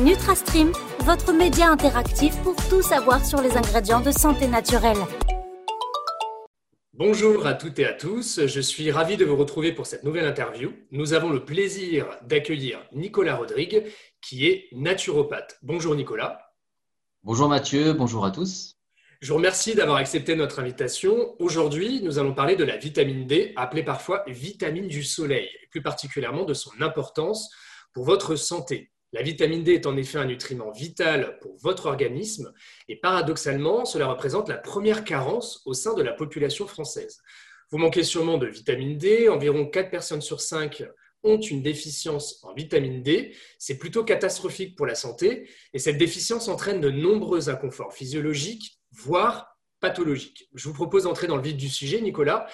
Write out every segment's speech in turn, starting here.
NutraStream, votre média interactif pour tout savoir sur les ingrédients de santé naturelle. Bonjour à toutes et à tous, je suis ravi de vous retrouver pour cette nouvelle interview. Nous avons le plaisir d'accueillir Nicolas Rodrigue, qui est naturopathe. Bonjour Nicolas. Bonjour Mathieu, bonjour à tous. Je vous remercie d'avoir accepté notre invitation. Aujourd'hui, nous allons parler de la vitamine D, appelée parfois vitamine du soleil, et plus particulièrement de son importance pour votre santé. La vitamine D est en effet un nutriment vital pour votre organisme et paradoxalement, cela représente la première carence au sein de la population française. Vous manquez sûrement de vitamine D, environ 4 personnes sur 5 ont une déficience en vitamine D. C'est plutôt catastrophique pour la santé et cette déficience entraîne de nombreux inconforts physiologiques, voire pathologiques. Je vous propose d'entrer dans le vif du sujet, Nicolas.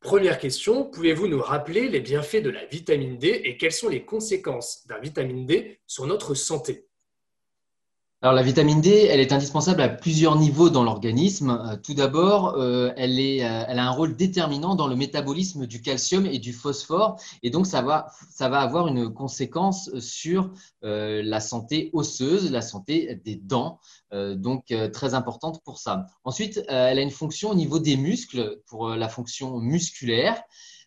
Première question, pouvez-vous nous rappeler les bienfaits de la vitamine D et quelles sont les conséquences d'un vitamine D sur notre santé? Alors la vitamine D, elle est indispensable à plusieurs niveaux dans l'organisme. Euh, tout d'abord, euh, elle, euh, elle, a un rôle déterminant dans le métabolisme du calcium et du phosphore, et donc ça va, avoir une conséquence sur la santé osseuse, la santé des dents, donc très importante pour ça. Ensuite, elle a une fonction au niveau des muscles, pour la fonction musculaire.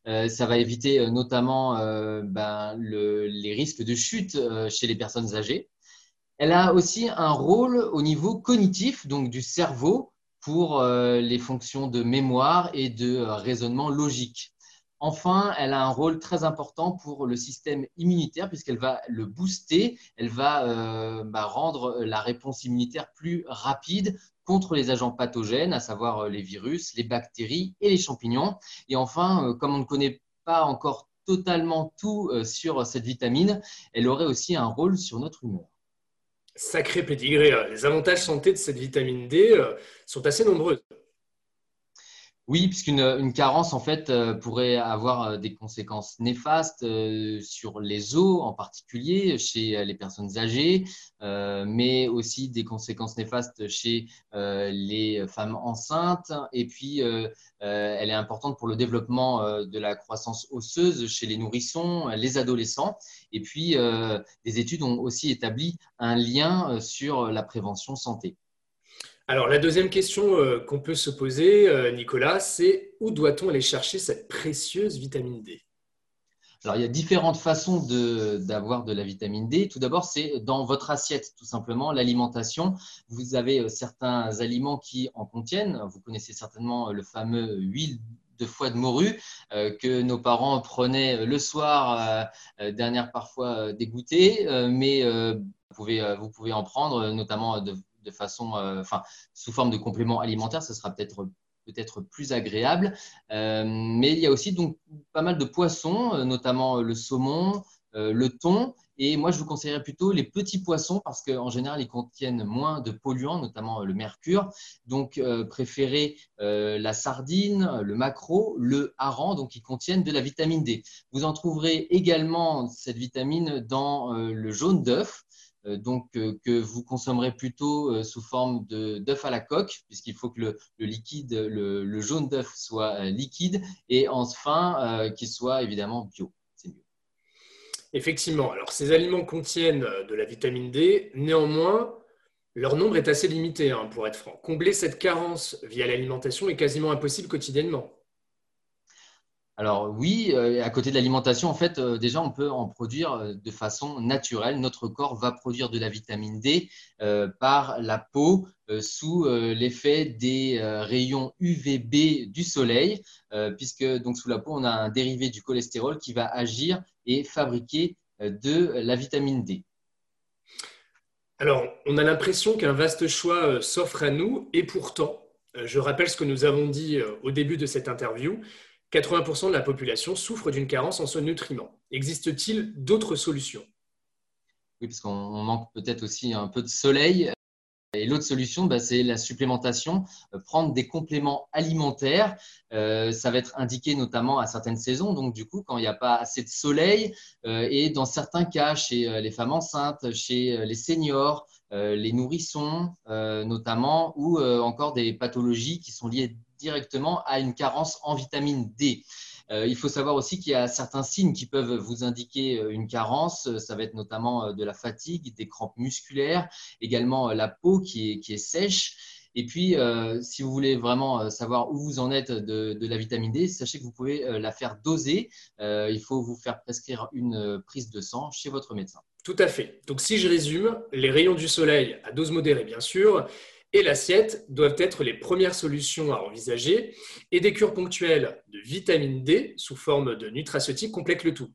ça va éviter notamment ben, le, les risques de chute chez les personnes âgées. Elle a aussi un rôle au niveau cognitif, donc du cerveau, pour euh, les fonctions de mémoire et de euh, raisonnement logique. Enfin, elle a un rôle très important pour le système immunitaire puisqu'elle va le booster, elle va euh, bah, rendre la réponse immunitaire plus rapide contre les agents pathogènes, à savoir les virus, les bactéries et les champignons. Et enfin, comme on ne connaît pas encore totalement tout sur cette vitamine, elle aurait aussi un rôle sur notre humeur. Sacré pédigré. Les avantages santé de cette vitamine D euh, sont assez nombreux. Oui, puisqu'une une carence en fait euh, pourrait avoir euh, des conséquences néfastes euh, sur les os en particulier chez les personnes âgées, mais aussi des conséquences néfastes chez les femmes enceintes. Et puis, elle est importante pour le développement de la croissance osseuse chez les nourrissons, les adolescents. Et puis, des études ont aussi établi un lien sur la prévention santé. Alors, la deuxième question euh, qu'on peut se poser, euh, Nicolas, c'est où doit-on aller chercher cette précieuse vitamine D? Alors, il y a différentes façons d'avoir de, la vitamine D. Tout d'abord, c'est dans votre assiette, tout simplement, l'alimentation. Vous avez euh, certains aliments qui en contiennent. Vous connaissez certainement le fameux huile de foie de morue que nos parents prenaient le soir, dernière parfois dégoûtée, mais vous pouvez en prendre, notamment de de façon, euh, enfin, sous forme de complément alimentaire, ce sera peut-être peut-être plus agréable. Euh, mais il y a aussi donc pas mal de poissons, euh, notamment le saumon, le thon. Et moi, je vous conseillerais plutôt les petits poissons parce qu'en général, ils contiennent moins de polluants, notamment le mercure. Donc, préférez la sardine, le maquereau, le hareng, donc ils contiennent de la vitamine D. Vous en trouverez également cette vitamine dans le jaune d'œuf. Euh, donc euh, que vous consommerez plutôt euh, sous forme d'œuf à la coque, puisqu'il faut que le, liquide, le, jaune d'œuf soit liquide, et enfin qu'il soit évidemment bio. Effectivement, alors ces aliments contiennent de la vitamine D, néanmoins, leur nombre est assez limité, hein, pour être franc. Combler cette carence via l'alimentation est quasiment impossible quotidiennement. Alors oui, euh, à côté de l'alimentation, en fait, euh, déjà, on peut en produire euh, de façon naturelle. Notre corps va produire de la vitamine D par la peau sous l'effet des rayons UVB du soleil, puisque donc sous la peau, on a un dérivé du cholestérol qui va agir et fabriquer de la vitamine D. Alors, on a l'impression qu'un vaste choix s'offre à nous, et pourtant, je rappelle ce que nous avons dit au début de cette interview, 80% de la population souffre d'une carence en ce nutriment. Existe-t-il d'autres solutions? Oui, parce qu'on manque peut-être aussi un peu de soleil. Et l'autre solution, bah, c'est la supplémentation, euh, prendre des compléments alimentaires. Euh, ça va être indiqué notamment à certaines saisons, donc du coup, quand il n'y a pas assez de soleil, euh, et dans certains cas, chez les femmes enceintes, chez les seniors, les nourrissons notamment, ou encore des pathologies qui sont liées directement à une carence en vitamine D. il faut savoir aussi qu'il y a certains signes qui peuvent vous indiquer une carence. Ça va être notamment de la fatigue, des crampes musculaires, également la peau qui est, sèche. Et puis, euh, si vous voulez vraiment euh, savoir où vous en êtes de, la vitamine D, sachez que vous pouvez euh, la faire doser. il faut vous faire prescrire une prise de sang chez votre médecin. Tout à fait. Donc, si je résume, les rayons du soleil à dose modérée, bien sûr, et l'assiette doivent être les premières solutions à envisager, et des cures ponctuelles de vitamine D sous forme de nutraceutiques complètent le tout.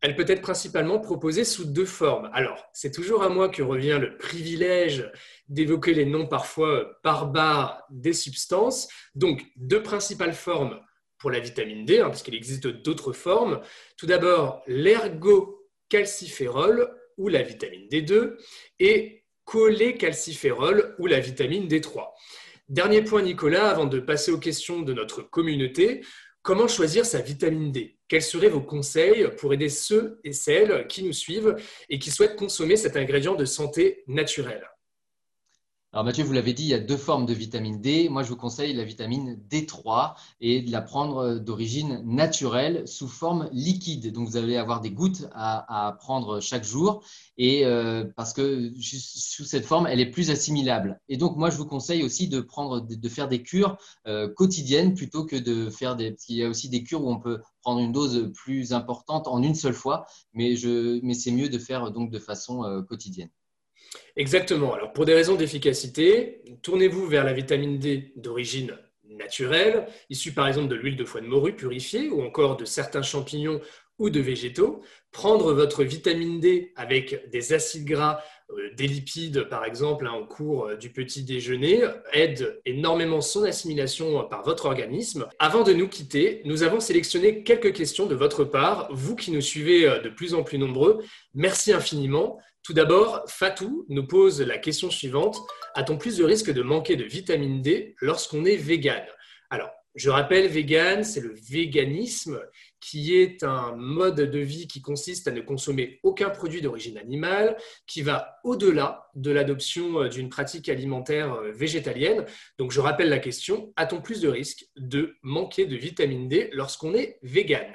Elle peut être principalement proposée sous deux formes. Alors, c'est toujours à moi que revient le privilège d'évoquer les noms parfois barbares des substances. Donc, deux principales formes pour la vitamine D, hein, parce qu'il existe d'autres formes. Tout d'abord, l'ergocalciférol ou la vitamine D2 et cholécalciférol ou la vitamine D3. Dernier point, Nicolas, avant de passer aux questions de notre communauté. Comment choisir sa vitamine D? Quels seraient vos conseils pour aider ceux et celles qui nous suivent et qui souhaitent consommer cet ingrédient de santé naturelle alors Mathieu, vous l'avez dit, il y a deux formes de vitamine D. Moi, je vous conseille la vitamine D3 et de la prendre d'origine naturelle sous forme liquide. Donc, vous allez avoir des gouttes à, prendre chaque jour et euh, parce que sous cette forme, elle est plus assimilable. Et donc, moi, je vous conseille aussi de prendre, de faire des cures euh, quotidiennes plutôt que de faire des. Parce qu'il y a aussi des cures où on peut prendre une dose plus importante en une seule fois, mais, c'est mieux de faire donc de façon euh, quotidienne. Exactement. Alors, pour des raisons d'efficacité, tournez-vous vers la vitamine D d'origine naturelle, issue par exemple de l'huile de foie de morue purifiée ou encore de certains champignons ou de végétaux. Prendre votre vitamine D avec des acides gras, des lipides par exemple hein, au cours euh, du petit déjeuner aide énormément son assimilation par votre organisme. Avant de nous quitter, nous avons sélectionné quelques questions de votre part, vous qui nous suivez euh, de plus en plus nombreux. Merci infiniment. Tout d'abord, Fatou nous pose la question suivante. A-t-on plus de risque de manquer de vitamine D lorsqu'on est vegan Alors, je rappelle, vegan, c'est le véganisme qui est un mode de vie qui consiste à ne consommer aucun produit d'origine animale, qui va au-delà de l'adoption euh, d'une pratique alimentaire euh, végétalienne. Donc je rappelle la question, a-t-on plus de risque de manquer de vitamine D lorsqu'on est vegan?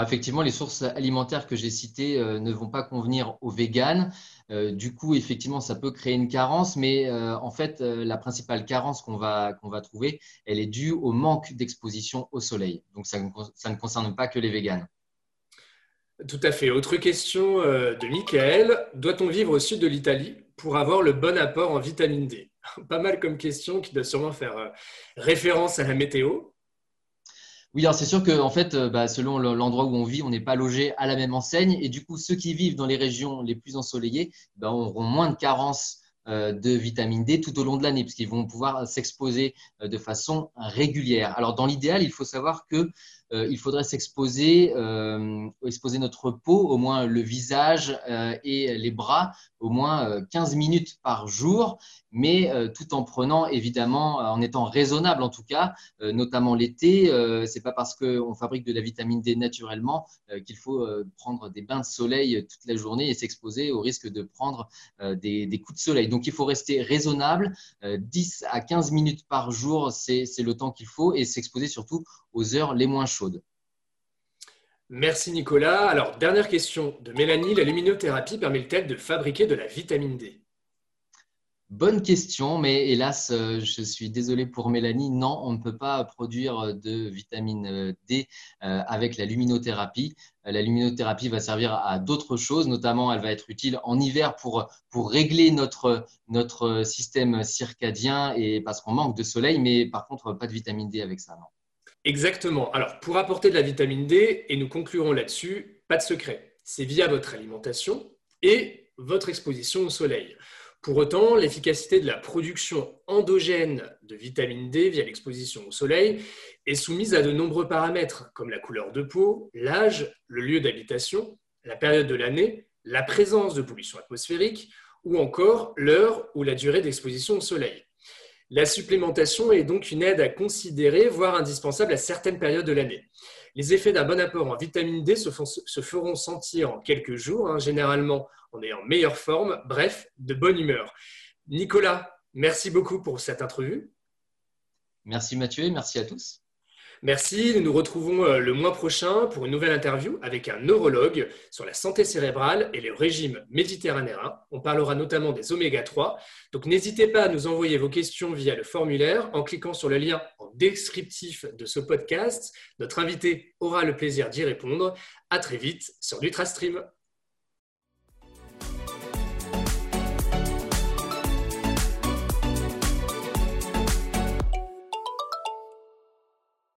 Effectivement, les sources alimentaires que j'ai citées euh, ne vont pas convenir aux véganes. Euh, du coup, effectivement, ça peut créer une carence, mais euh, en fait, la principale carence qu'on va, trouver, elle est due au manque d'exposition au soleil. Donc, ça, ça, ne concerne pas que les véganes. Tout à fait. Autre question de Michael. Doit-on vivre au sud de l'Italie pour avoir le bon apport en vitamine D? Pas mal comme question qui doit sûrement faire référence à la météo. Oui, alors c'est sûr que en fait, euh, bah, selon l'endroit où on vit, on n'est pas logé à la même enseigne. Et du coup, ceux qui vivent dans les régions les plus ensoleillées bah, auront moins de carences euh, de vitamine D tout au long de l'année, puisqu'ils vont pouvoir s'exposer euh, de façon régulière. Alors, dans l'idéal, il faut savoir que il faudrait s'exposer, euh, exposer notre peau, au moins le visage euh, et les bras, au moins 15 minutes par jour, mais tout en prenant évidemment, en étant raisonnable en tout cas, notamment l'été. c'est pas parce qu'on fabrique de la vitamine D naturellement qu'il faut prendre des bains de soleil toute la journée et s'exposer au risque de prendre des, des, coups de soleil. Donc il faut rester raisonnable. 10 à 15 minutes par jour, c'est le temps qu'il faut et s'exposer surtout aux heures les moins chaudes. Merci Nicolas. Alors, dernière question de Mélanie. La luminothérapie permet-elle de fabriquer de la vitamine D? Bonne question, mais hélas, euh, je suis désolé pour Mélanie. Non, on ne peut pas produire de vitamine D euh, avec la luminothérapie. La luminothérapie va servir à d'autres choses, notamment elle va être utile en hiver pour, pour régler notre, notre système circadien et parce qu'on manque de soleil, mais par contre, pas de vitamine D avec ça. Non. Exactement. Alors, pour apporter de la vitamine D, et nous conclurons là-dessus, pas de secret. C'est via votre alimentation et votre exposition au soleil. Pour autant, l'efficacité de la production endogène de vitamine D via l'exposition au soleil est soumise à de nombreux paramètres, comme la couleur de peau, l'âge, le lieu d'habitation, la période de l'année, la présence de pollution atmosphérique ou encore l'heure ou la durée d'exposition au soleil. La supplémentation est donc une aide à considérer, voire indispensable à certaines périodes de l'année. Les effets d'un bon apport en vitamine D se, feront sentir en quelques jours. Hein. généralement, on est en meilleure forme, bref, de bonne humeur. Nicolas, merci beaucoup pour cette entrevue. Merci Mathieu merci à tous. Merci. Nous nous retrouvons euh, le mois prochain pour une nouvelle interview avec un neurologue sur la santé cérébrale et le régime méditerranéen. On parlera notamment des oméga 3. Donc n'hésitez pas à nous envoyer vos questions via le formulaire en cliquant sur le lien en descriptif de ce podcast. Notre invité aura le plaisir d'y répondre. À très vite sur NutraStream.